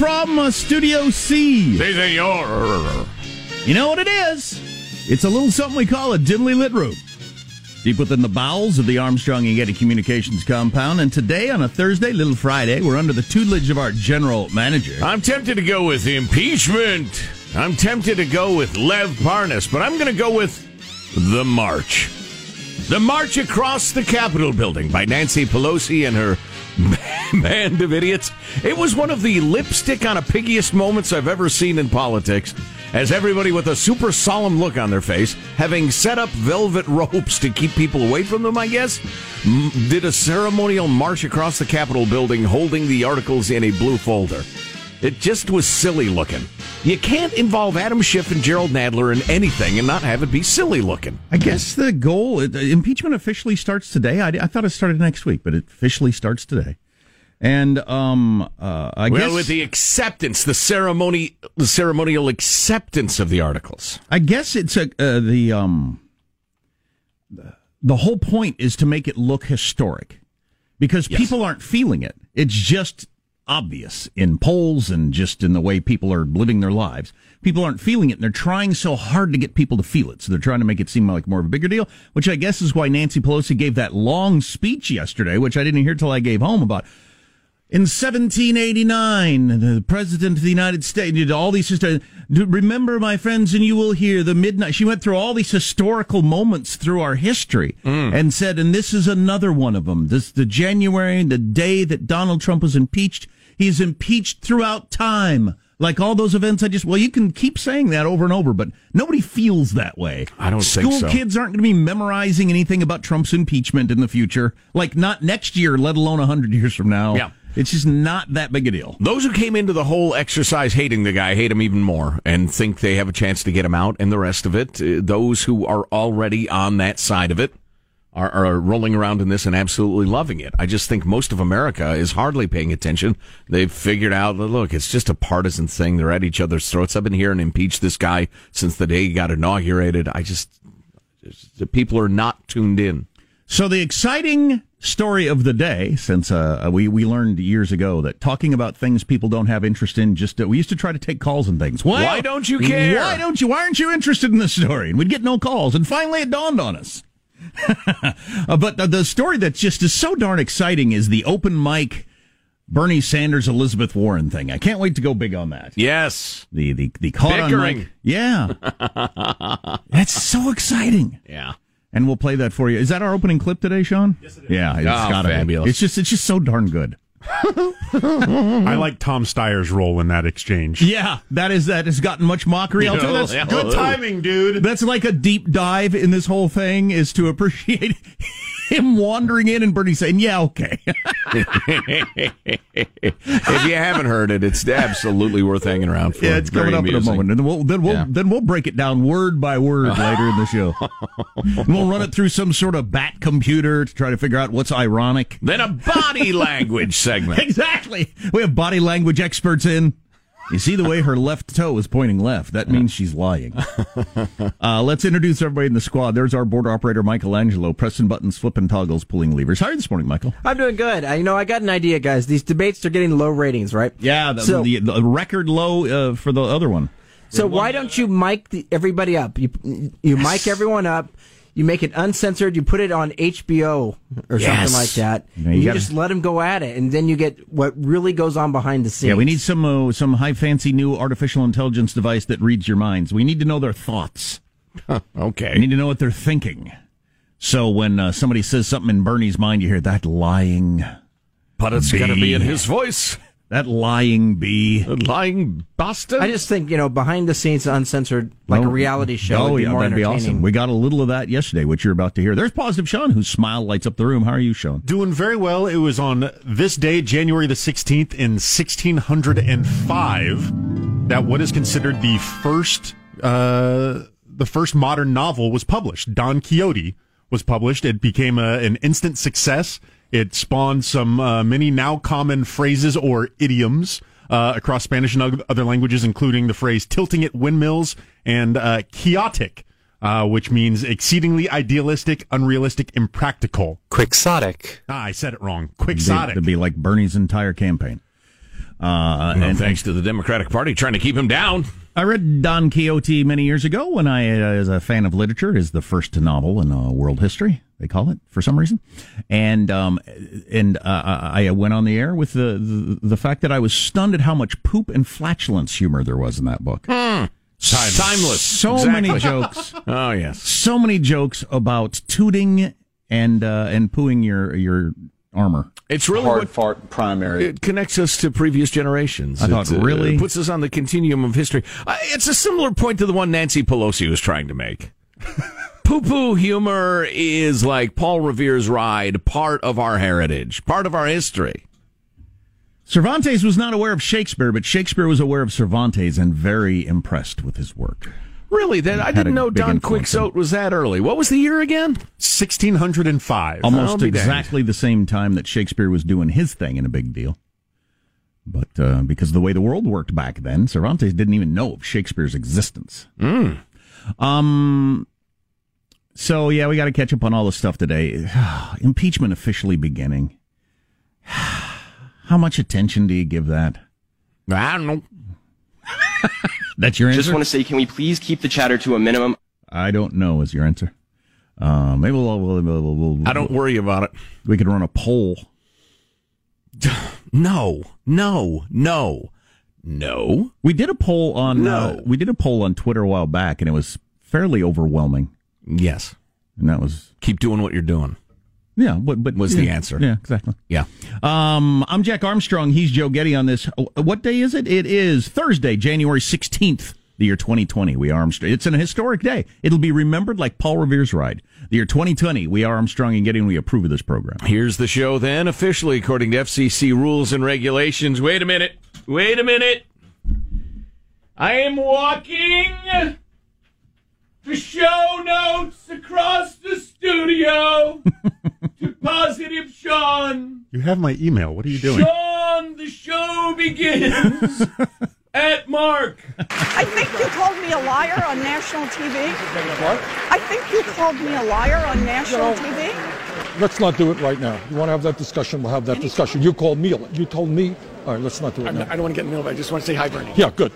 from uh, Studio C. Si, senor. You know what it is? It's a little something we call a dimly lit room. Deep within the bowels of the Armstrong and Getty Communications compound. And today, on a Thursday, Little Friday, we're under the tutelage of our general manager. I'm tempted to go with impeachment. I'm tempted to go with Lev Parnas, but I'm going to go with The March. The March Across the Capitol Building by Nancy Pelosi and her band of idiots. It was one of the lipstick on a piggiest moments I've ever seen in politics, as everybody with a super solemn look on their face, having set up velvet ropes to keep people away from them, I guess, did a ceremonial march across the Capitol building holding the articles in a blue folder. It just was silly looking. You can't involve Adam Schiff and Jerrold Nadler in anything and not have it be silly looking. I guess the goal, impeachment officially starts today. I, I, thought it started next week, but it officially starts today. And um, uh, I well, guess with the acceptance, the ceremony, the ceremonial acceptance of the articles. I guess it's a uh, the um, the whole point is to make it look historic because yes. people aren't feeling it. It's just obvious in polls and just in the way people are living their lives. People aren't feeling it, and they're trying so hard to get people to feel it. So they're trying to make it seem like more of a bigger deal, which I guess is why Nancy Pelosi gave that long speech yesterday, which I didn't hear till I gave home about In 1789, the President of the United States did all these. histo- Remember, my friends, and you will hear the midnight. She went through all these historical moments through our history mm. and said, and this is another one of them. This the January, the day that Donald Trump was impeached. He's impeached throughout time. Like all those events, I just well, you can keep saying that over and over, but nobody feels that way. I don't think School so. kids aren't going to be memorizing anything about Trump's impeachment in the future. Like not next year, let alone hundred years from now. Yeah. It's just not that big a deal. Those who came into the whole exercise hating the guy hate him even more and think they have a chance to get him out, and the rest of it, uh, those who are already on that side of it, are, are rolling around in this and absolutely loving it. I just think most of America is hardly paying attention. They've figured out, look, it's just a partisan thing. They're at each other's throats. I've been here and impeached this guy since the day he got inaugurated. I just, just the people are not tuned in. So the exciting story of the day, since uh, we we learned years ago that talking about things people don't have interest in, just uh, we used to try to take calls and things. Why, Why don't you care? Why don't you? Why aren't you interested in this story? And we'd get no calls, and finally it dawned on us. Uh, but the, the story that just is so darn exciting is the open mic Bernie Sanders Elizabeth Warren thing. I can't wait to go big on that. Yes. The the the caught on Bickering. mic. Yeah. That's so exciting. Yeah. And we'll play that for you. Is that our opening clip today, Sean? Yes, it is. Yeah, it's Oh, gotta be. It's just it's just so darn good. I like Tom Steyer's role in that exchange. Yeah, that is that has gotten much mockery. I'll tell you that's Yeah. Good timing, dude. that's like a deep dive in this whole thing is to appreciate him wandering in and Bernie saying, "Yeah, okay." if you haven't heard it, it's absolutely worth hanging around for. yeah, it's coming up in a moment, and we'll then we'll Yeah. then we'll break it down word by word later in the show. We'll run it through some sort of bat computer to try to figure out what's ironic. Then a body language segment. Exactly. We have body language experts in. You see the way her left toe is pointing left. That means she's lying. Uh, let's introduce everybody in the squad. There's our board operator, Michelangelo, pressing buttons, flipping toggles, pulling levers. How are you this morning, Michael? I'm doing good. I, you know, I got an idea, guys. These debates are getting low ratings, right? Yeah, the, So- the, the record low uh, for the other one. So why don't you mic the, everybody up? You you mic everyone up. You make it uncensored. You put it on HBO or Yes. something like that. Yeah, you you gotta- just let them go at it, and then you get what really goes on behind the scenes. Yeah, we need some uh, some high fancy new artificial intelligence device that reads your minds. We need to know their thoughts. okay. We need to know what they're thinking. So when uh, somebody says something in Bernie's mind, you hear that lying. But it's going to be in his voice. That lying bee. Lying bastard. I just think you know behind the scenes, uncensored, like a reality show. Oh, would be yeah, more that'd be entertaining. awesome. We got a little of that yesterday, which you're about to hear. There's positive Sean, whose smile lights up the room. How are you, Sean? Doing very well. It was on this day, January the 16th, in 1605, that what is considered the first, uh, the first modern novel was published. Don Quixote was published. It became a, an instant success. It spawned some uh, many now common phrases or idioms uh, across Spanish and other languages, including the phrase tilting at windmills and uh, quixotic, uh, which means exceedingly idealistic, unrealistic, impractical. Quixotic. Ah, I said it wrong. It'd Quixotic. be, it'd be like Bernie's entire campaign. Uh, Well, and thanks to the Democratic Party trying to keep him down. I read Don Quixote many years ago when I, uh, as a fan of literature, is the first novel in uh, world history. They call it for some reason, and um, and uh, I went on the air with the, the the fact that I was stunned at how much poop and flatulence humor there was in that book. Timeless. Timeless. So Exactly. many jokes. Oh, yes. so many jokes about tooting and uh, and pooing your your armor. It's really hard what fart primary. it connects us to previous generations. I thought, It, uh, really? puts us on the continuum of history. Uh, it's a similar point to the one Nancy Pelosi was trying to make. Poo poo humor is like Paul Revere's ride, part of our heritage, part of our history. Cervantes was not aware of Shakespeare, but Shakespeare was aware of Cervantes and very impressed with his work. Really? That I didn't know Don Quixote was that early. What was the year again? 1605. Almost exactly the same time that Shakespeare was doing his thing in a big deal. But uh, because of the way the world worked back then, Cervantes didn't even know of Shakespeare's existence. Um. So yeah, we got to catch up on all the stuff today. Impeachment officially beginning. How much attention do you give that? I don't know. That's your answer. Just want to say, can we please keep the chatter to a minimum? I don't know. Is your answer? Uh, maybe we'll, we'll, we'll, we'll, I don't worry about it. We could run a poll. No, no, no, no. We did a poll on No. uh, we did a poll on Twitter a while back, and it was fairly overwhelming. Yes. And that was Keep doing what you're doing. Yeah, but, but Was yeah, the answer. Yeah, exactly. Yeah. Um, I'm Jack Armstrong. He's Joe Getty on this. What day is it? It is Thursday, January 16th, the year 2020. We are Armstrong. It's an historic day. It'll be remembered like Paul Revere's ride. The year 2020. We are Armstrong and Getty, and we approve of this program. Here's the show then, officially according to FCC rules and regulations. Wait a minute. Wait a minute. I am walking the show notes across the studio to Positive Sean. You have my email. What are you doing? Sean, the show begins at Mark. I think you called me a liar on national TV. What? I think you called me a liar on national No. TV. Let's not do it right now. You want to have that discussion? We'll have that discussion. You called me. a li- You told me. All right, let's not do it now. I don't want to get in the middle of. I just want to say hi, Bernie. Yeah, good.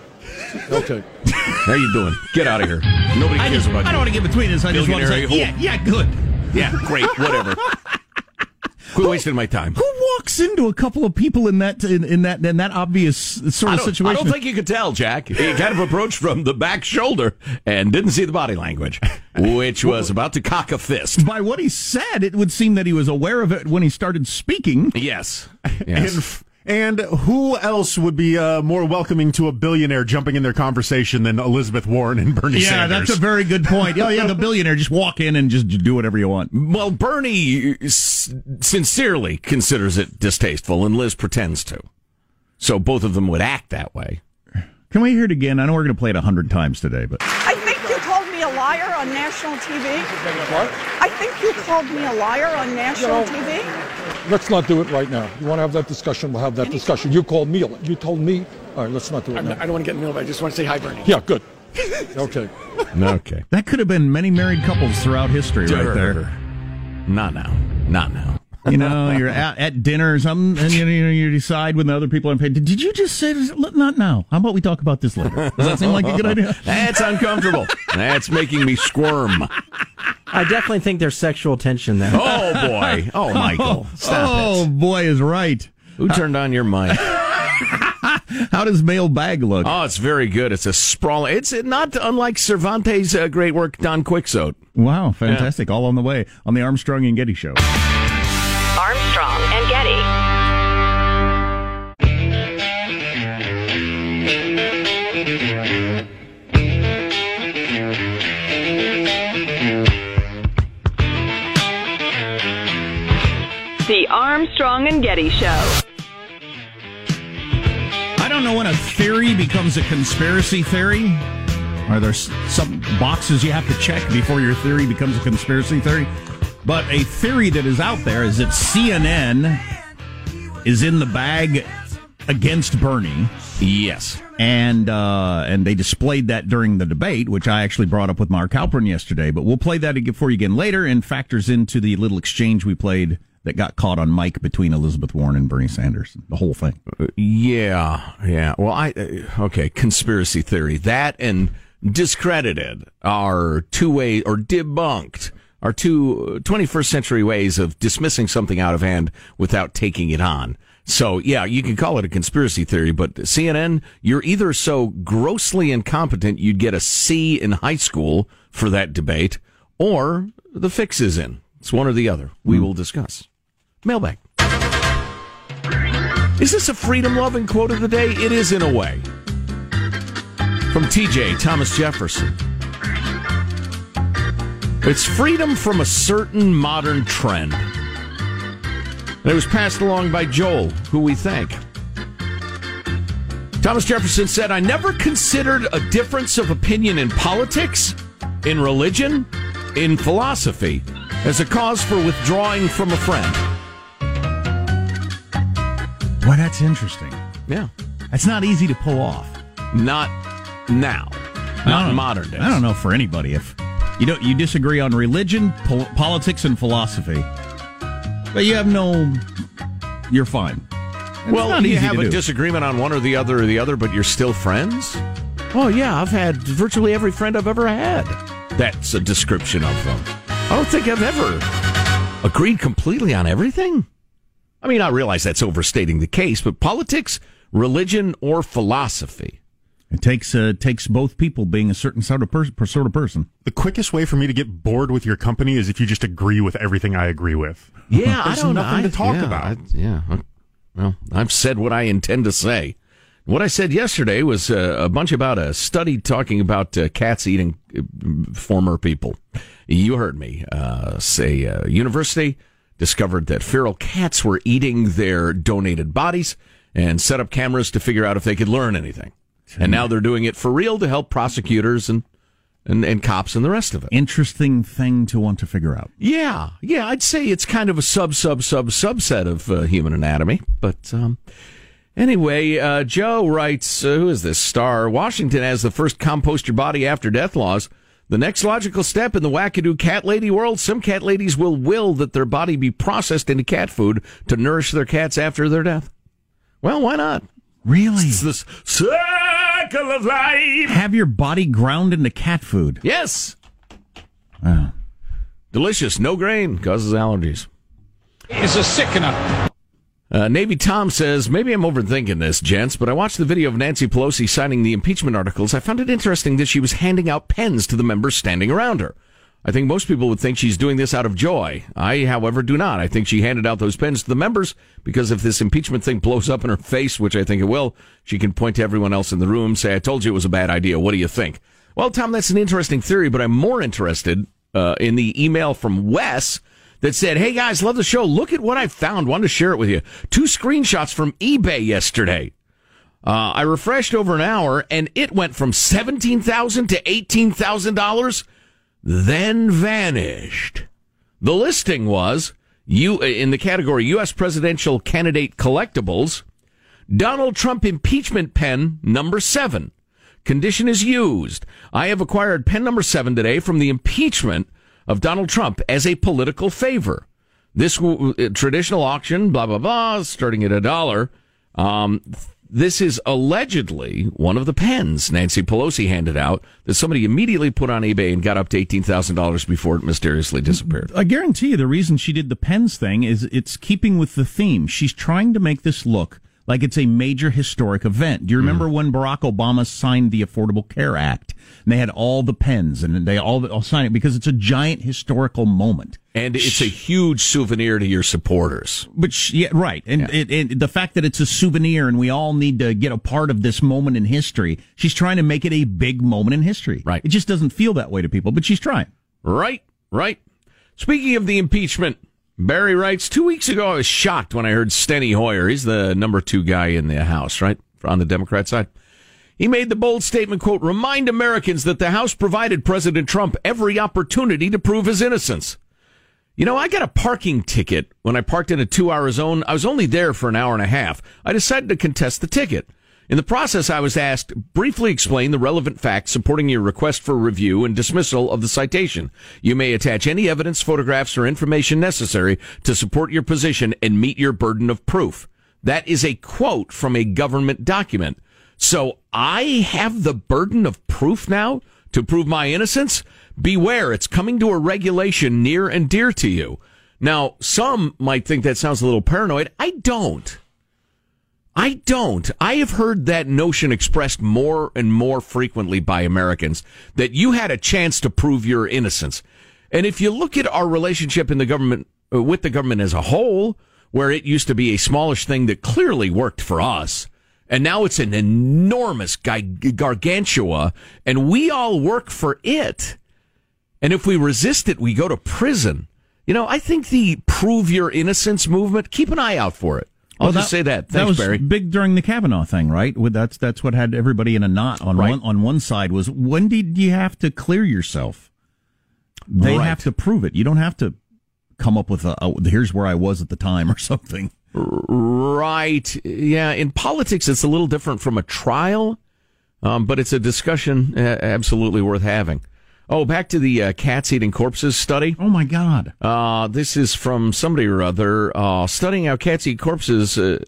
Okay. How you doing? Get out of here. Nobody I cares just- about you. I don't want to get between this. I just want to say, Billionaire yeah, yeah, good. Yeah, great, whatever. Quit wasting my time. Who walks into a couple of people in that in, in that in that obvious sort of situation? I don't think you could tell, Jack. He kind of approached from the back shoulder and didn't see the body language, which was about to cock a fist. By what he said, it would seem that he was aware of it when he started speaking. Yes. Yes. F- and who else would be uh, more welcoming to a billionaire jumping in their conversation than Elizabeth Warren and Bernie Sanders? yeah, Sanders? that's a very good point. Oh, yeah, the billionaire just walk in and just do whatever you want. Well, Bernie s- sincerely considers it distasteful, and Liz pretends to. So both of them would act that way. Can we hear it again? I know we're going to play it a hundred times today, but I think you called me a liar on national TV. What? I think you called me a liar on national No. TV. Let's not do it right now. You want to have that discussion? We'll have that discussion. You called me. You told me. All right, let's not do it I'm now. not- I don't want to get in the middle of. I just want to say hi, Bernie. Yeah, good. Okay. Okay. that could have been many married couples throughout history, right there. Not now. Not now. You know, you're at, at dinner or something, and you, you, know, you decide when the other people are paid. Did you just say not now? How about we talk about this later? Does that seem like a good idea? That's uncomfortable. That's making me squirm. I definitely think there's sexual tension there. Oh boy. Oh, Michael. Stop oh it. boy, is right. Who turned on your mic? How does mail bag look? Oh, it's very good. It's a sprawl. It's not unlike Cervantes' uh, great work, Don Quixote. Wow, fantastic! All on the way on the Armstrong and Getty Show. Armstrong and Getty Show. I don't know when a theory becomes a conspiracy theory. Are there some boxes you have to check before your theory becomes a conspiracy theory? But a theory that is out there is that CNN is in the bag against Bernie. Yes. And uh, and they displayed that during the debate, which I actually brought up with Mark Halperin yesterday. But we'll play that again for you again later, and factors into the little exchange we played that got caught on mic between Elizabeth Warren and Bernie Sanders. The whole thing. Yeah, yeah. Well, I uh, okay. Conspiracy theory that and discredited are two ways or debunked are two 21st century ways of dismissing something out of hand without taking it on. So yeah, you can call it a conspiracy theory, but CNN, you're either so grossly incompetent you'd get a C in high school for that debate, or the fix is in. It's one or the other. We will discuss. Mailbag. Is this a freedom loving quote of the day? It is in a way. From TJ, Thomas Jefferson. It's freedom from a certain modern trend. And it was passed along by Joel, who we thank. Thomas Jefferson said, I never considered a difference of opinion in politics, in religion, in philosophy as a cause for withdrawing from a friend. Well, that's interesting. Yeah. That's not easy to pull off. Not now. Not in modern days. I don't know for anybody if you don't you disagree on religion, pol- politics, and philosophy, but you have no. You're fine. It's well, you have a do. disagreement on one or the other or the other, but you're still friends? Oh, yeah, I've had virtually every friend I've ever had. That's a description of them. I don't think I've ever agreed completely on everything. I mean, I realize that's overstating the case, but politics, religion, or philosophy. It takes uh, takes both people being a certain sort of person. Sort of person. The quickest way for me to get bored with your company is if you just agree with everything I agree with. Yeah, I don't nothing know. to talk yeah, about. I- yeah. Well, I've said what I intend to say. What I said yesterday was uh, a bunch about a study talking about uh, cats eating uh, former people. You heard me. Uh, say, uh, university discovered that feral cats were eating their donated bodies and set up cameras to figure out if they could learn anything. And now they're doing it for real to help prosecutors and, and, and cops and the rest of it. Interesting thing to want to figure out. Yeah, yeah, I'd say it's kind of a sub sub sub subset of uh, human anatomy. But um, anyway, uh, Joe writes, uh, "Who is this star? Washington has the first compost your body after death laws. The next logical step in the wackadoo cat lady world: some cat ladies will will that their body be processed into cat food to nourish their cats after their death. Well, why not? Really? It's this circle of life. Have your body ground into cat food. Yes, Wow. delicious, no grain, causes allergies." It's a sickener. Uh, Navy Tom says, maybe I'm overthinking this, gents, but I watched the video of Nancy Pelosi signing the impeachment articles. I found it interesting that she was handing out pens to the members standing around her. I think most people would think she's doing this out of joy. I, however, do not. I think she handed out those pens to the members because if this impeachment thing blows up in her face, which I think it will, she can point to everyone else in the room, say, I told you it was a bad idea. What do you think? Well, Tom, that's an interesting theory, but I'm more interested uh, in the email from Wes that said, Hey guys, love the show. Look at what I found. Wanted to share it with you. Two screenshots from eBay yesterday. Uh, I refreshed over an hour and it went from 17,000 to $18,000, then vanished. The listing was you in the category U.S. presidential candidate collectibles, Donald Trump impeachment pen number seven. Condition is used. I have acquired pen number seven today from the impeachment of Donald Trump as a political favor. This w- uh, traditional auction, blah, blah, blah, starting at a dollar. Um, this is allegedly one of the pens Nancy Pelosi handed out that somebody immediately put on eBay and got up to $18,000 before it mysteriously disappeared. I guarantee you the reason she did the pens thing is it's keeping with the theme. She's trying to make this look like it's a major historic event. Do you mm-hmm. remember when Barack Obama signed the Affordable Care Act? And they had all the pens and they all, all signed it because it's a giant historical moment. And it's a huge souvenir to your supporters. But yeah, right. And It, it, the fact that it's a souvenir and we all need to get a part of this moment in history, she's trying to make it a big moment in history. Right. It just doesn't feel that way to people, but she's trying. Right, right. Speaking of the impeachment, Barry writes, two weeks ago I was shocked when I heard Steny Hoyer. He's the number two guy in the House, right? On the Democrat side. He made the bold statement, quote, remind Americans that the House provided President Trump every opportunity to prove his innocence. You know, I got a parking ticket when I parked in a two hour zone. I was only there for an hour and a half. I decided to contest the ticket. In the process, I was asked, briefly explain the relevant facts supporting your request for review and dismissal of the citation. You may attach any evidence, photographs, or information necessary to support your position and meet your burden of proof. That is a quote from a government document. So I have the burden of proof now to prove my innocence? Beware, it's coming to a regulation near and dear to you. Now, some might think that sounds a little paranoid. I don't. I don't. I have heard that notion expressed more and more frequently by Americans that you had a chance to prove your innocence. And if you look at our relationship in the government uh, with the government as a whole, where it used to be a smallish thing that clearly worked for us, and now it's an enormous gargantua, and we all work for it. And if we resist it, we go to prison. You know, I think the prove your innocence movement, keep an eye out for it. I'll Well, just say that. Thanks, that was Barry. big during the Kavanaugh thing, right? With that's that's what had everybody in a knot on Right. one on one side was when did you have to clear yourself? They Right. have to prove it. You don't have to come up with a, a here's where I was at the time or something. Right. Yeah. In politics, it's a little different from a trial, um, but it's a discussion uh, absolutely worth having. Oh, back to the uh, cats eating corpses study. Oh my God! Uh, this is from somebody or other. Uh, studying how cats eat corpses uh,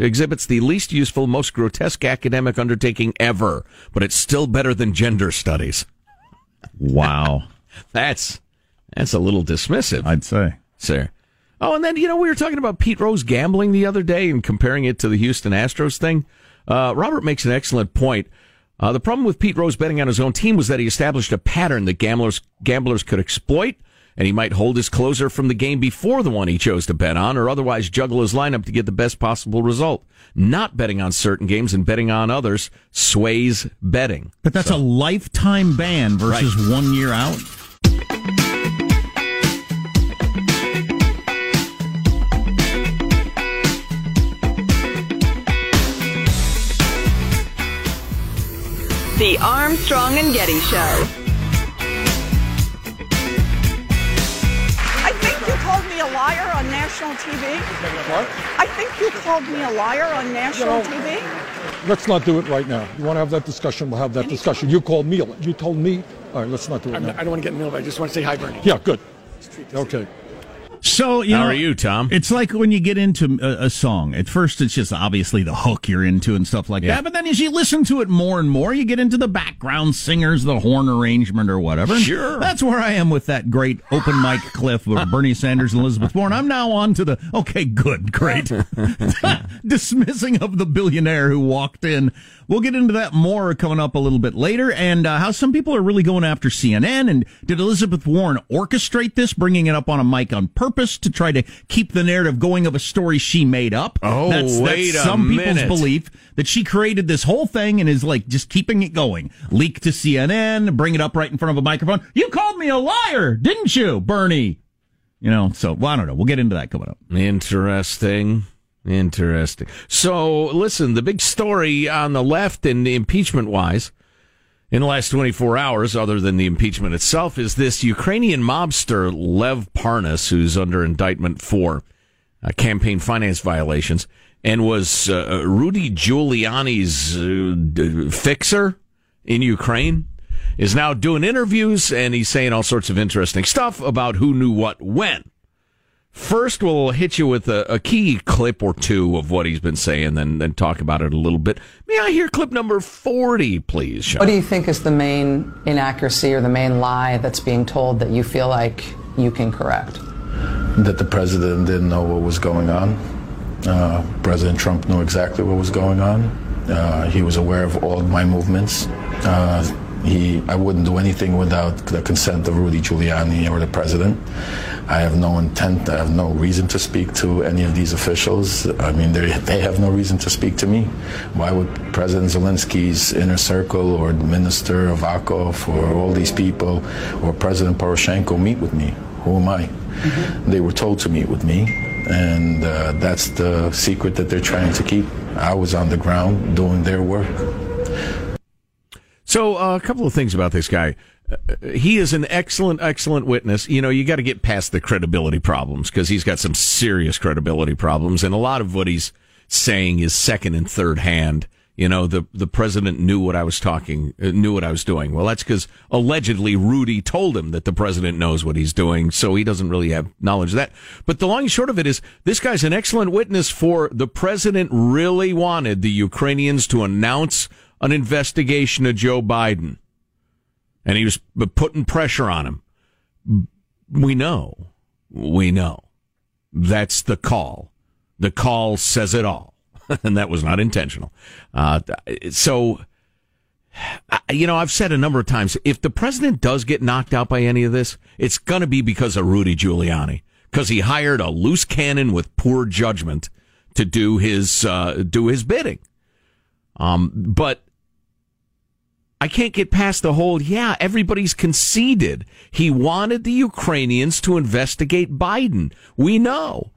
exhibits the least useful, most grotesque academic undertaking ever, but it's still better than gender studies. Wow, That's that's a little dismissive. I'd say. Sir. Oh, and then, you know, we were talking about Pete Rose gambling the other day and comparing it to the Houston Astros thing. Uh, Robert makes an excellent point. Uh, the problem with Pete Rose betting on his own team was that he established a pattern that gamblers gamblers could exploit, and he might hold his closer from the game before the one he chose to bet on, or otherwise juggle his lineup to get the best possible result. Not betting on certain games and betting on others sways betting. But that's so. a lifetime ban versus right. one year out. The Armstrong and Getty Show. I think you called me a liar on national TV. What? I think you called me a liar on national you know, TV. Let's not do it right now. You want to have that discussion? We'll have that discussion. You called me. You told me. All right, let's not do it now. I don't want to get in the middle of it. I just want to say hi, Bernie. Yeah, good. Okay. So, you how know, are you, Tom? It's like when you get into a, a, song. At first, it's just obviously the hook you're into and stuff like yeah. that. But then, as you listen to it more and more, you get into the background singers, the horn arrangement, or whatever. Sure, that's where I am with that great open mic cliff of Bernie Sanders and Elizabeth Warren. I'm now on to the okay, good, great, dismissing of the billionaire who walked in We'll get into that more coming up a little bit later, and uh, how some people are really going after CNN. And did Elizabeth Warren orchestrate this, bringing it up on a mic on purpose to try to keep the narrative going of a story she made up? Oh, that's, wait that's some minute. people's belief that she created this whole thing and is like just keeping it going. Leak to CNN, bring it up right in front of a microphone. You called me a liar, didn't you, Bernie? You know, so well, I don't know. We'll get into that coming up. Interesting. Interesting. So, listen, the big story on the left and impeachment wise in the last 24 hours, other than the impeachment itself, is this Ukrainian mobster Lev Parnas, who's under indictment for uh, campaign finance violations and was uh, Rudy Giuliani's uh, fixer in Ukraine, is now doing interviews and he's saying all sorts of interesting stuff about who knew what when. First, we'll hit you with a, a, key clip or two of what he's been saying, then then talk about it a little bit. May I hear clip number forty, please? Sean? What do you think is the main inaccuracy or the main lie that's being told that you feel like you can correct? That the president didn't know what was going on. Uh, president Trump knew exactly what was going on. Uh, he was aware of all my movements. Uh, he, I wouldn't do anything without the consent of Rudy Giuliani or the president. I have no intent, I have no reason to speak to any of these officials. I mean, they have no reason to speak to me. Why would President Zelensky's inner circle or Minister Avakov or all these people or President Poroshenko meet with me? Who am I? Mm-hmm. They were told to meet with me, and uh, that's the secret that they're trying to keep. I was on the ground doing their work. So, uh, a couple of things about this guy he is an excellent, excellent witness. You know, you got to get past the credibility problems because he's got some serious credibility problems, and a lot of what he's saying is second and third hand. You know, the the president knew what I was talking, uh, knew what I was doing. Well, that's because allegedly Rudy told him that the president knows what he's doing, so he doesn't really have knowledge of that. But the long and short of it is, this guy's an excellent witness for the president really wanted the Ukrainians to announce an investigation of Joe Biden and he was putting pressure on him. We know, we know. That's the call. The call says it all, and that was not intentional. Uh, so, you know, I've said a number of times if the president does get knocked out by any of this, it's going to be because of Rudy Giuliani, because he hired a loose cannon with poor judgment to do his uh, do his bidding. Um, but I can't get past the whole, yeah, everybody's conceded. He wanted the Ukrainians to investigate Biden. We know.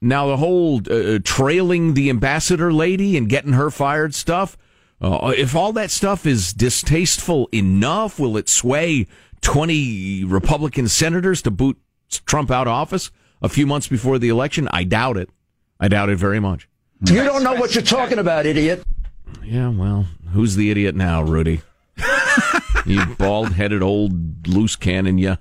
Now, the whole uh, trailing the ambassador lady and getting her fired stuff, uh, if all that stuff is distasteful enough, will it sway 20 Republican senators to boot Trump out of office a few months before the election? I doubt it. I doubt it very much. You don't know what you're talking about, idiot. Yeah, well, who's the idiot now, Rudy? You bald headed old loose cannon, you.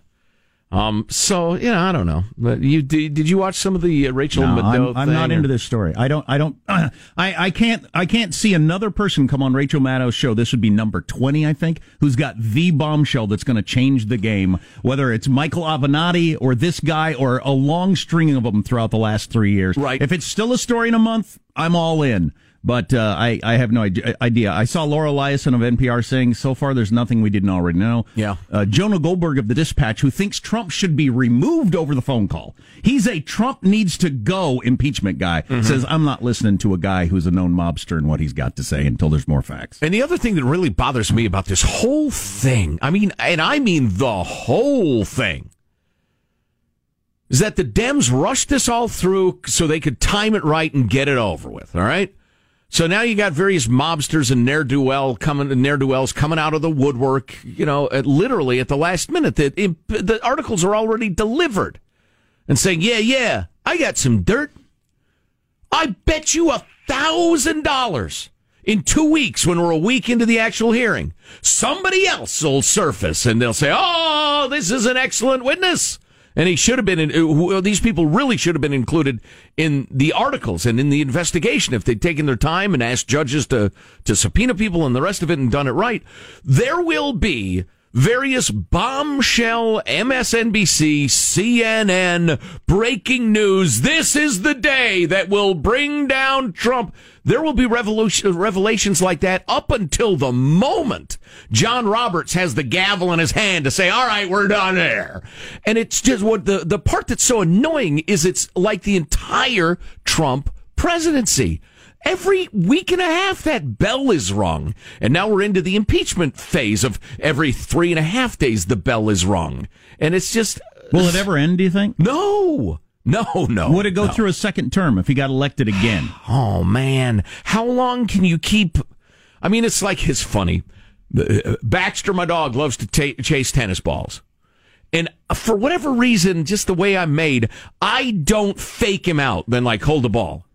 Um, so you know, I don't know. But you did, did you watch some of the uh, Rachel No, Maddow? I'm, I'm not or- into this story. I don't. I don't. I I can't. I can't see another person come on Rachel Maddow's show. This would be number twenty, I think, who's got the bombshell that's going to change the game. Whether it's Michael Avenatti or this guy or a long string of them throughout the last three years. Right. If it's still a story in a month, I'm all in. But uh, I, I have no idea. I saw Mara Liasson of NPR saying so far there's nothing we didn't already know. Yeah. Uh, Jonah Goldberg of the Dispatch, who thinks Trump should be removed over the phone call. He's a Trump needs to go impeachment guy. Mhm. Says, I'm not listening to a guy who's a known mobster and what he's got to say until there's more facts. And the other thing that really bothers me about this whole thing, I mean, and I mean the whole thing, is that the Dems rushed this all through so they could time it right and get it over with. All right. So now you got various mobsters and ne'er do well coming, ne'er do wells coming out of the woodwork. You know, at, literally at the last minute. The, the articles are already delivered, and saying, "Yeah, yeah, I got some dirt. I bet you a thousand dollars." in two weeks when we're a week into the actual hearing, somebody else will surface and they'll say, "Oh, this is an excellent witness." And he should have been. In, uh, these people really should have been included in the articles and in the investigation if they'd taken their time and asked judges to to subpoena people and the rest of it and done it right. There will be various bombshell MSNBC, CNN breaking news. This is the day that will bring down Trump. There will be revelations like that up until the moment John Roberts has the gavel in his hand to say, all right, we're done there. And it's just what the, the part that's so annoying is it's like the entire Trump presidency. Every week and a half, that bell is rung. And now we're into the impeachment phase of every three and a half days, the bell is rung. And it's just. Will it ever end, do you think? No. No, no. Would it go no. through a second term if he got elected again? Oh, man. How long can you keep. I mean, it's like it's funny. Uh, Baxter, my dog, loves to ta- chase tennis balls. And for whatever reason, just the way I'm made, I don't fake him out, then like hold the ball.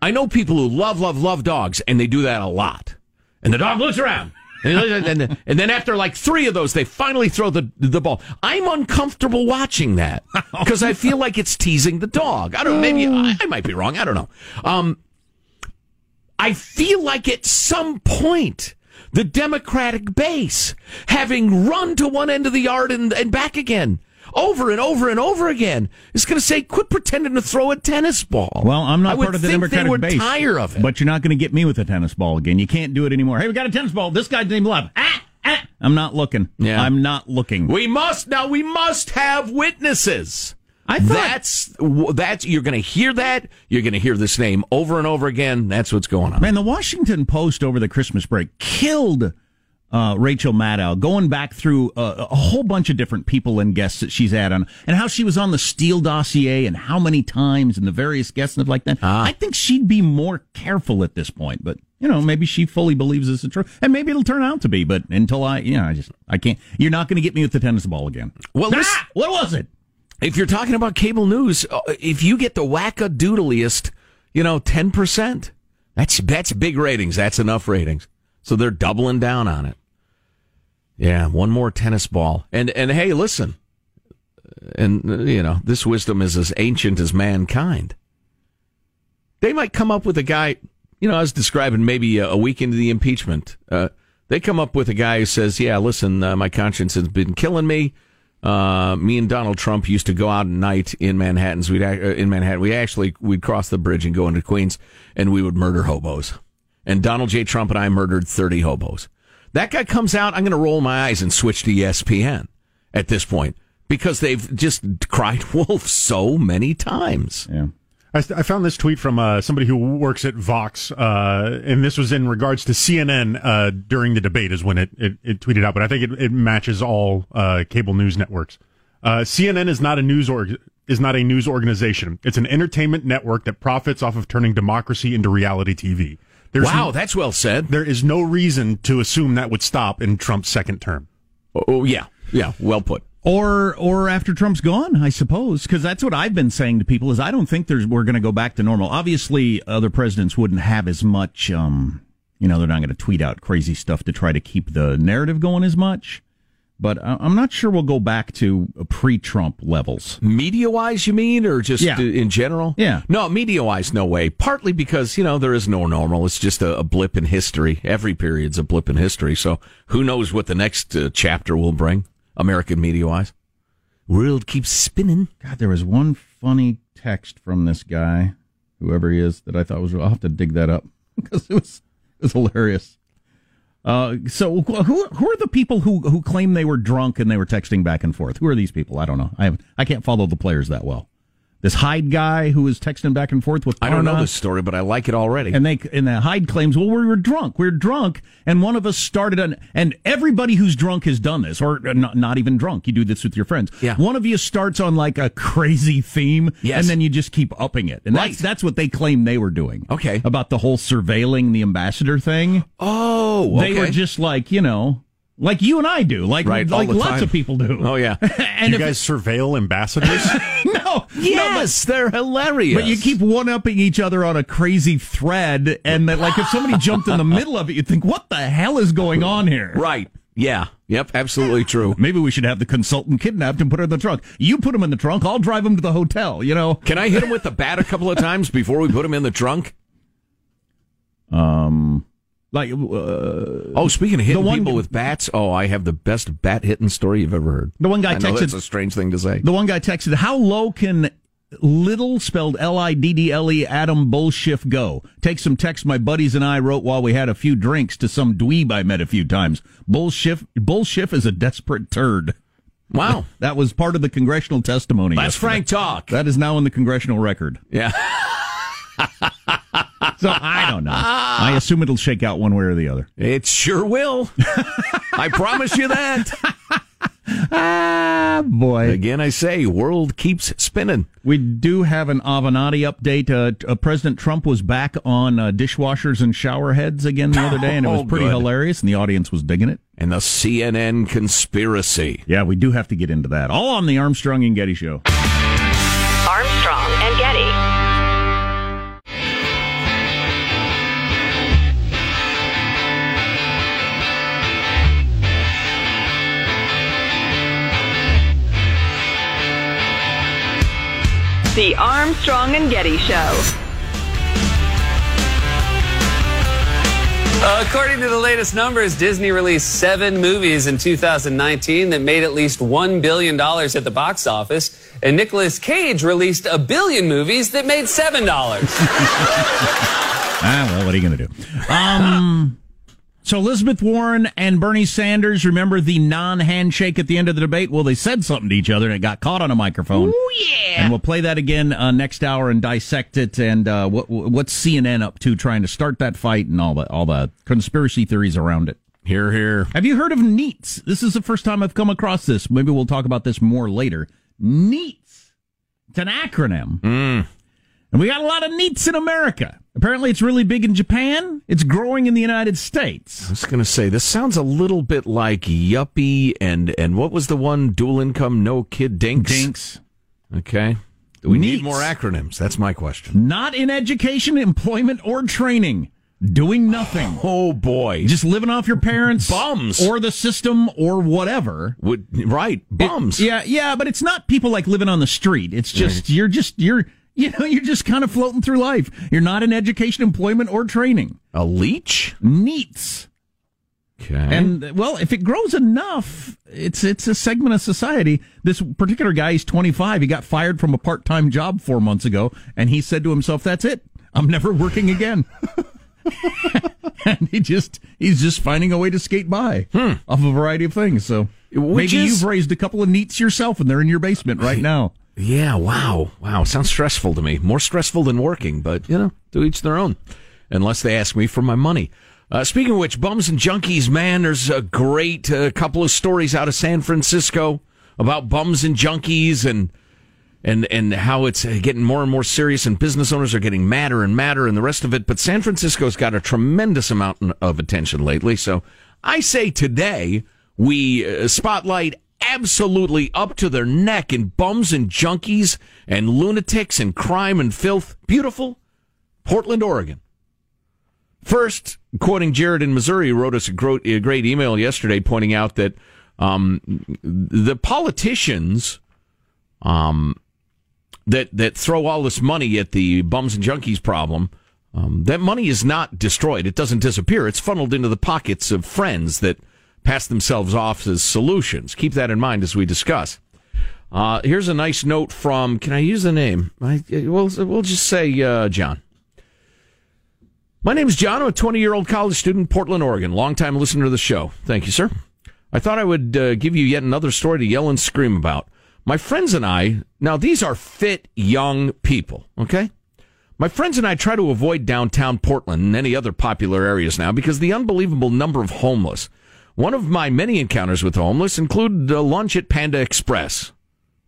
I know people who love, love, love dogs, and they do that a lot. And the dog looks around. And, then after like three of those, they finally throw the the ball. I'm uncomfortable watching that because I feel like it's teasing the dog. I don't. Maybe I, I might be wrong. I don't know. Um, I feel like at some point the Democratic base, having run to one end of the yard and, and back again, over and over and over again, is going to say, "Quit pretending to throw a tennis ball." Well, I'm not I part of the Democratic they would base. tire of it. But you're not going to get me with a tennis ball again. You can't do it anymore. Hey, we got a tennis ball. This guy's name Love. Ah, ah. I'm not looking. Yeah. I'm not looking. We must now. We must have witnesses. I thought that's that's you're going to hear that. You're going to hear this name over and over again. That's what's going on. Man, the Washington Post over the Christmas break killed uh, Rachel Maddow, going back through uh, a whole bunch of different people and guests that she's had on, and how she was on the Steele dossier, and how many times, and the various guests and stuff like that. I think she'd be more careful at this point, but you know, maybe she fully believes this is true, and maybe it'll turn out to be. But until I, you know, I just I can't. You're not going to get me with the tennis ball again. Well, Ah, what was it? if you're talking about cable news, uh, if you get the wackadoodliest, you know, ten percent, that's that's big ratings. That's enough ratings. So they're doubling down on it. Yeah, one more tennis ball, and and hey, listen, and you know, this wisdom is as ancient as mankind. They might come up with a guy. You know, I was describing maybe a, a week into the impeachment. Uh, they come up with a guy who says, "Yeah, listen, uh, my conscience has been killing me." Uh, me and Donald Trump used to go out at night in Manhattan's. We'd uh, in Manhattan. We actually we'd cross the bridge and go into Queens, and we would murder hobos. And Donald J. Trump and I murdered thirty hobos. That guy comes out. I'm going to roll my eyes and switch to ESPN at this point because they've just cried wolf so many times. Yeah. I, I found this tweet from uh, somebody who works at Vox, uh, and this was in regards to CNN uh, during the debate, is when it, it, it tweeted out. But I think it, it matches all uh, cable news networks. Uh, CNN is not a news org- is not a news organization. It's an entertainment network that profits off of turning democracy into reality TV. There's wow, no- that's well said. there is no reason to assume that would stop in Trump's second term. Oh, oh, yeah, yeah, well put. Or, or after Trump's gone, I suppose, because that's what I've been saying to people is I don't think there's we're going to go back to normal. Obviously, other presidents wouldn't have as much. Um, you know, they're not going to tweet out crazy stuff to try to keep the narrative going as much. But I- I'm not sure we'll go back to pre-Trump levels. Media wise, you mean, or just Yeah. uh, in general? Yeah. No, media wise, no way. Partly because, you know, there is no normal. It's just a, a blip in history. Every period's a blip in history. So who knows what the next uh, chapter will bring, American media wise? World keeps spinning. God, there was one funny text from this guy, whoever he is, that I thought was. I'll have to dig that up because it was it was hilarious. Uh, so who who are the people who who claim they were drunk and they were texting back and forth? Who are these people? I don't know. I I can't follow the players that well. This Hyde guy who was texting back and forth with I don't know this story, but I like it already. And they and the Hyde claims, well, we were drunk. We are drunk, and one of us started an. And everybody who's drunk has done this, or not, not even drunk. You do this with your friends. Yeah. One of you starts on like a crazy theme, Yes. and then you just keep upping it. And Right. that's that's what they claim they were doing. Okay. About the whole surveilling the ambassador thing. oh, They were just like you know, like you and I do, like Right, like lots time. of people do. Oh, yeah. and you guys surveil ambassadors? no, yes, they're hilarious. But you keep one upping each other on a crazy thread, and that, like if somebody jumped in the middle of it, you'd think, "What the hell is going on here?" Right. Yeah. Yep. Absolutely true. Maybe we should have the consultant kidnapped and put her in the trunk. You put him in the trunk. I'll drive him to the hotel. You know. Can I hit him with the bat a couple of times before we put him in the trunk? Um, like uh, Oh, speaking of hitting one- people with bats, oh, I have the best bat hitting story you've ever heard. The one guy I texted- that's a strange thing to say. the one guy texted, "How low can little spelled L I D D L E Adam Bullshift go? Take some text my buddies and I wrote while we had a few drinks to some dweeb I met a few times. Bullshift Bullshift is a desperate turd." Wow. That was part of the congressional testimony. That's yesterday. Frank talk. That is now in the congressional record. Yeah. So I don't know. I assume it'll shake out one way or the other. It sure will. I promise you that. Ah, boy. Again, I say, world keeps spinning. We do have an Avenatti update. Uh, uh, President Trump was back on uh, dishwashers and shower heads again the other day, and it was Oh, pretty hilarious, and the audience was digging it. And the CNN conspiracy. Yeah, we do have to get into that. All on the Armstrong and Getty Show. The Armstrong and Getty Show. According to the latest numbers, Disney released seven movies in 2019 that made at least $1 billion at the box office. And Nicolas Cage released a billion movies that made $7. Ah, well, what are you going to do? Um, so Elizabeth Warren and Bernie Sanders, remember the non-handshake at the end of the debate? Well, they said something to each other and it got caught on a microphone. Oh yeah! And we'll play that again uh, next hour and dissect it and uh, what what's CNN up to trying to start that fight and all the all the conspiracy theories around it. Here, here. Have you heard of NEETs? This is the first time I've come across this. Maybe we'll talk about this more later. NEETs. It's an acronym. Mm. And we got a lot of NEETs in America. Apparently, it's really big in Japan. It's growing in the United States. I was going to say this sounds a little bit like Yuppie and and what was the one dual income no kid dinks? Dinks. Okay. Do we need more acronyms? That's my question. Not in education, employment, or training. Doing nothing. Oh boy. Just living off your parents, Bums. or the system, or whatever. Would right bums? It- yeah, yeah, but it's not people like living on the street. It's just you're just you're you know you're just kind of floating through life. You're not in education, employment, or training. A leech? NEETs. Okay. And well, if it grows enough, it's it's a segment of society. This particular guy, he's 25. He got fired from a part-time job four months ago, and he said to himself, "That's it. I'm never working again." and he just he's just finding a way to skate by hmm. off a variety of things. So Which maybe is- you've raised a couple of NEETs yourself, and they're in your basement right now. Yeah, wow. Wow. Sounds stressful to me. More stressful than working, but, you know, to each their own. Unless they ask me for my money. Uh, speaking of which, bums and junkies, man, there's a great uh, couple of stories out of San Francisco about bums and junkies and and and how it's uh, getting more and more serious and business owners are getting madder and madder and the rest of it. But San Francisco's got a tremendous amount of attention lately. So I say today we uh, spotlight absolutely up to their neck in bums and junkies and lunatics and crime and filth. Beautiful Portland, Oregon. First, quoting Jared in Missouri, wrote us a great email yesterday pointing out that Um, the politicians um, that that throw all this money at the bums and junkies problem, um, that money is not destroyed. It doesn't disappear. It's funneled into the pockets of friends that pass themselves off as solutions. Keep that in mind as we discuss. Uh, here's a nice note from. Can I use the name? I, we'll we'll just say uh, John. My name is John. I'm a 20 year old college student, Portland, Oregon. Longtime listener to the show. Thank you, sir. I thought I would uh, give you yet another story to yell and scream about. My friends and I, now these are fit young people, okay? My friends and I try to avoid downtown Portland and any other popular areas now because the unbelievable number of homeless. One of my many encounters with the homeless included a lunch at Panda Express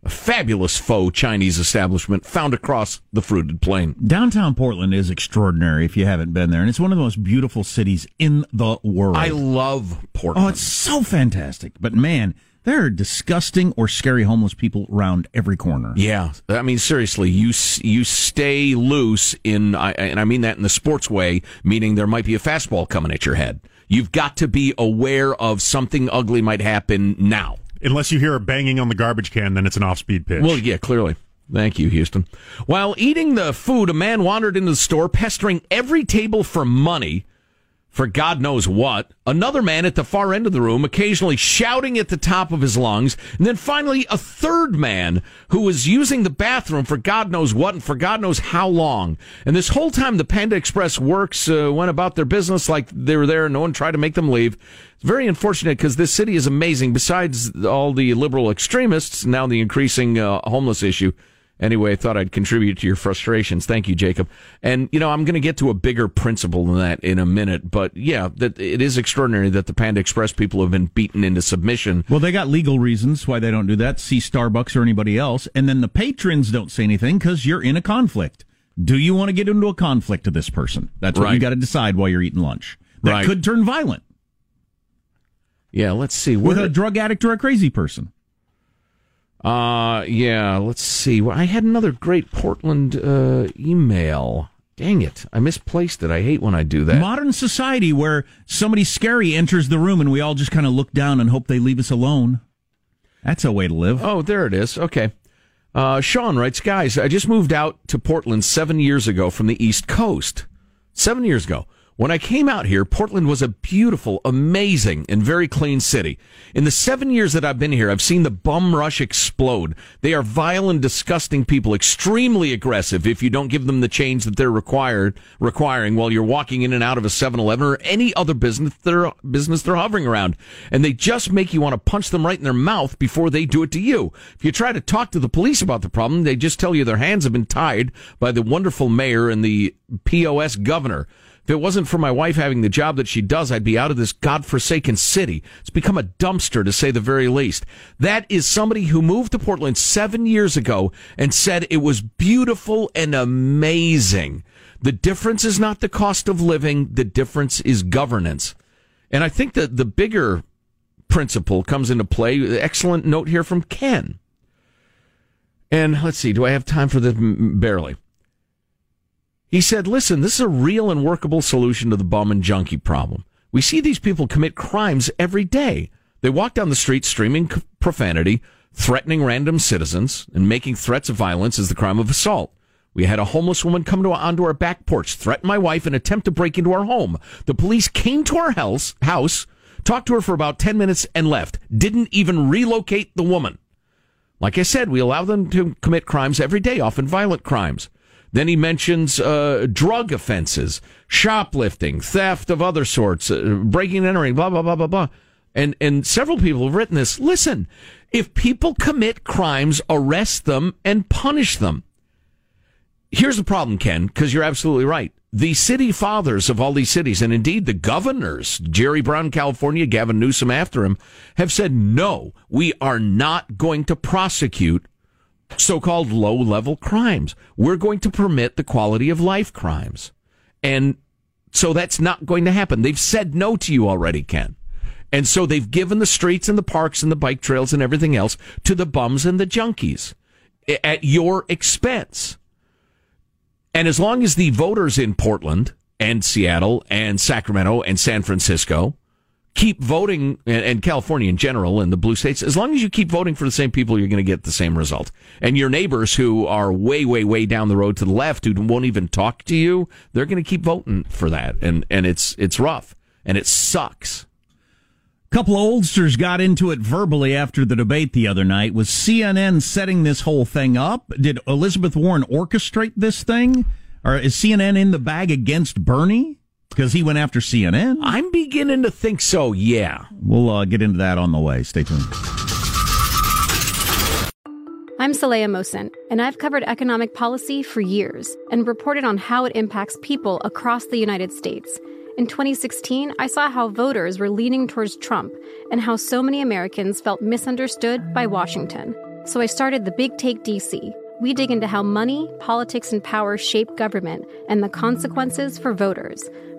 a fabulous faux Chinese establishment found across the fruited plain. Downtown Portland is extraordinary if you haven't been there, and it's one of the most beautiful cities in the world. I love oh, Portland. Oh, it's so fantastic. But man, there are disgusting or scary homeless people around every corner. Yeah, I mean seriously, you you stay loose in, and I mean that in the sports way, meaning there might be a fastball coming at your head. You've got to be aware of something ugly might happen now. Unless you hear a banging on the garbage can, then it's an off-speed pitch. Well, yeah, clearly. Thank you, Houston. While eating the food, a man wandered into the store, pestering every table for money for God knows what. Another man at the far end of the room, occasionally shouting at the top of his lungs. And then finally, a third man who was using the bathroom for God knows what and for God knows how long. And this whole time, the Panda Express works uh, went about their business like they were there no one tried to make them leave. It's very unfortunate because this city is amazing. Besides all the liberal extremists, now the increasing uh, homeless issue. Anyway, I thought I'd contribute to your frustrations. Thank you, Jacob. And, you know, I'm going to get to a bigger principle than that in a minute. But yeah, that it is extraordinary that the Panda Express people have been beaten into submission. Well, they got legal reasons why they don't do that. See Starbucks or anybody else. And then the patrons don't say anything because you're in a conflict. Do you want to get into a conflict to this person? That's what Right. you got to decide while you're eating lunch. That Right. could turn violent Yeah, let's see. with a drug addict or a crazy person. Uh, yeah, let's see. Well, I had another great Portland uh, email. Dang it. I misplaced it. I hate when I do that. Modern society where somebody scary enters the room and we all just kind of look down and hope they leave us alone. That's a way to live. Oh, there it is. Okay. Uh, Sean writes, guys, I just moved out to Portland seven years ago from the East Coast. Seven years ago. When I came out here, Portland was a beautiful, amazing, and very clean city. In the seven years that I've been here, I've seen the bum rush explode. They are vile and disgusting people, extremely aggressive if you don't give them the change that they're required, requiring while you're walking in and out of a 7-Eleven or any other business they're, business they're hovering around. And they just make you want to punch them right in their mouth before they do it to you. If you try to talk to the police about the problem, they just tell you their hands have been tied by the wonderful mayor and the POS governor. If it wasn't for my wife having the job that she does, I'd be out of this godforsaken city. It's become a dumpster, to say the very least. That is somebody who moved to Portland seven years ago and said it was beautiful and amazing. The difference is not the cost of living, the difference is governance. And I think that the bigger principle comes into play. Excellent note here from Ken. And let's see, do I have time for this? Barely. He said, listen, this is a real and workable solution to the bum and junkie problem. We see these people commit crimes every day. They walk down the street streaming profanity, threatening random citizens, and making threats of violence is the crime of assault. We had a homeless woman come to onto our back porch, threaten my wife, and attempt to break into our home. The police came to our house, house, talked to her for about 10 minutes, and left. Didn't even relocate the woman. Like I said, we allow them to commit crimes every day, often violent crimes. Then he mentions uh, drug offenses, shoplifting, theft of other sorts, uh, breaking and entering, blah blah blah blah blah. And and several people have written this. Listen, if people commit crimes, arrest them and punish them. Here's the problem, Ken, because you're absolutely right. The city fathers of all these cities, and indeed the governors, Jerry Brown, California, Gavin Newsom after him, have said, no, we are not going to prosecute so-called low-level crimes. We're going to permit the quality of life crimes. And so that's not going to happen. They've said no to you already, Ken. And so they've given the streets and the parks and the bike trails and everything else to the bums and the junkies at your expense. And as long as the voters in Portland and Seattle and Sacramento and San Francisco keep voting, and, California in general, and the blue states, as long as you keep voting for the same people, you're going to get the same result. And your neighbors who are way, way, way down the road to the left, who won't even talk to you, they're going to keep voting for that, and and it's it's rough and it sucks. A couple of oldsters got into it verbally after the debate the other night. Was CNN setting this whole thing up? Did Elizabeth Warren orchestrate this thing? Or is CNN in the bag against Bernie? Because he went after CNN? I'm beginning to think so, yeah. We'll uh, get into that on the way. Stay tuned. I'm Saleha Mohsin, and I've covered economic policy for years and reported on how it impacts people across the United States. In 2016, I saw how voters were leaning towards Trump and how so many Americans felt misunderstood by Washington. So I started the Big Take DC. We dig into how money, politics, and power shape government and the consequences for voters.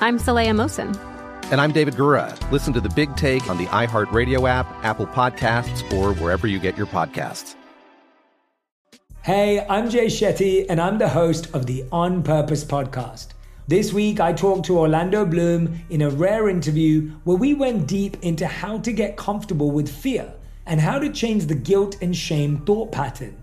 I'm Saleha Mohsin. And I'm David Gura. Listen to The Big Take on the iHeartRadio app, Apple Podcasts, or wherever you get your podcasts. Hey, I'm Jay Shetty, and I'm the host of the On Purpose podcast. This week, I talked to Orlando Bloom in a rare interview where we went deep into how to get comfortable with fear and how to change the guilt and shame thought pattern.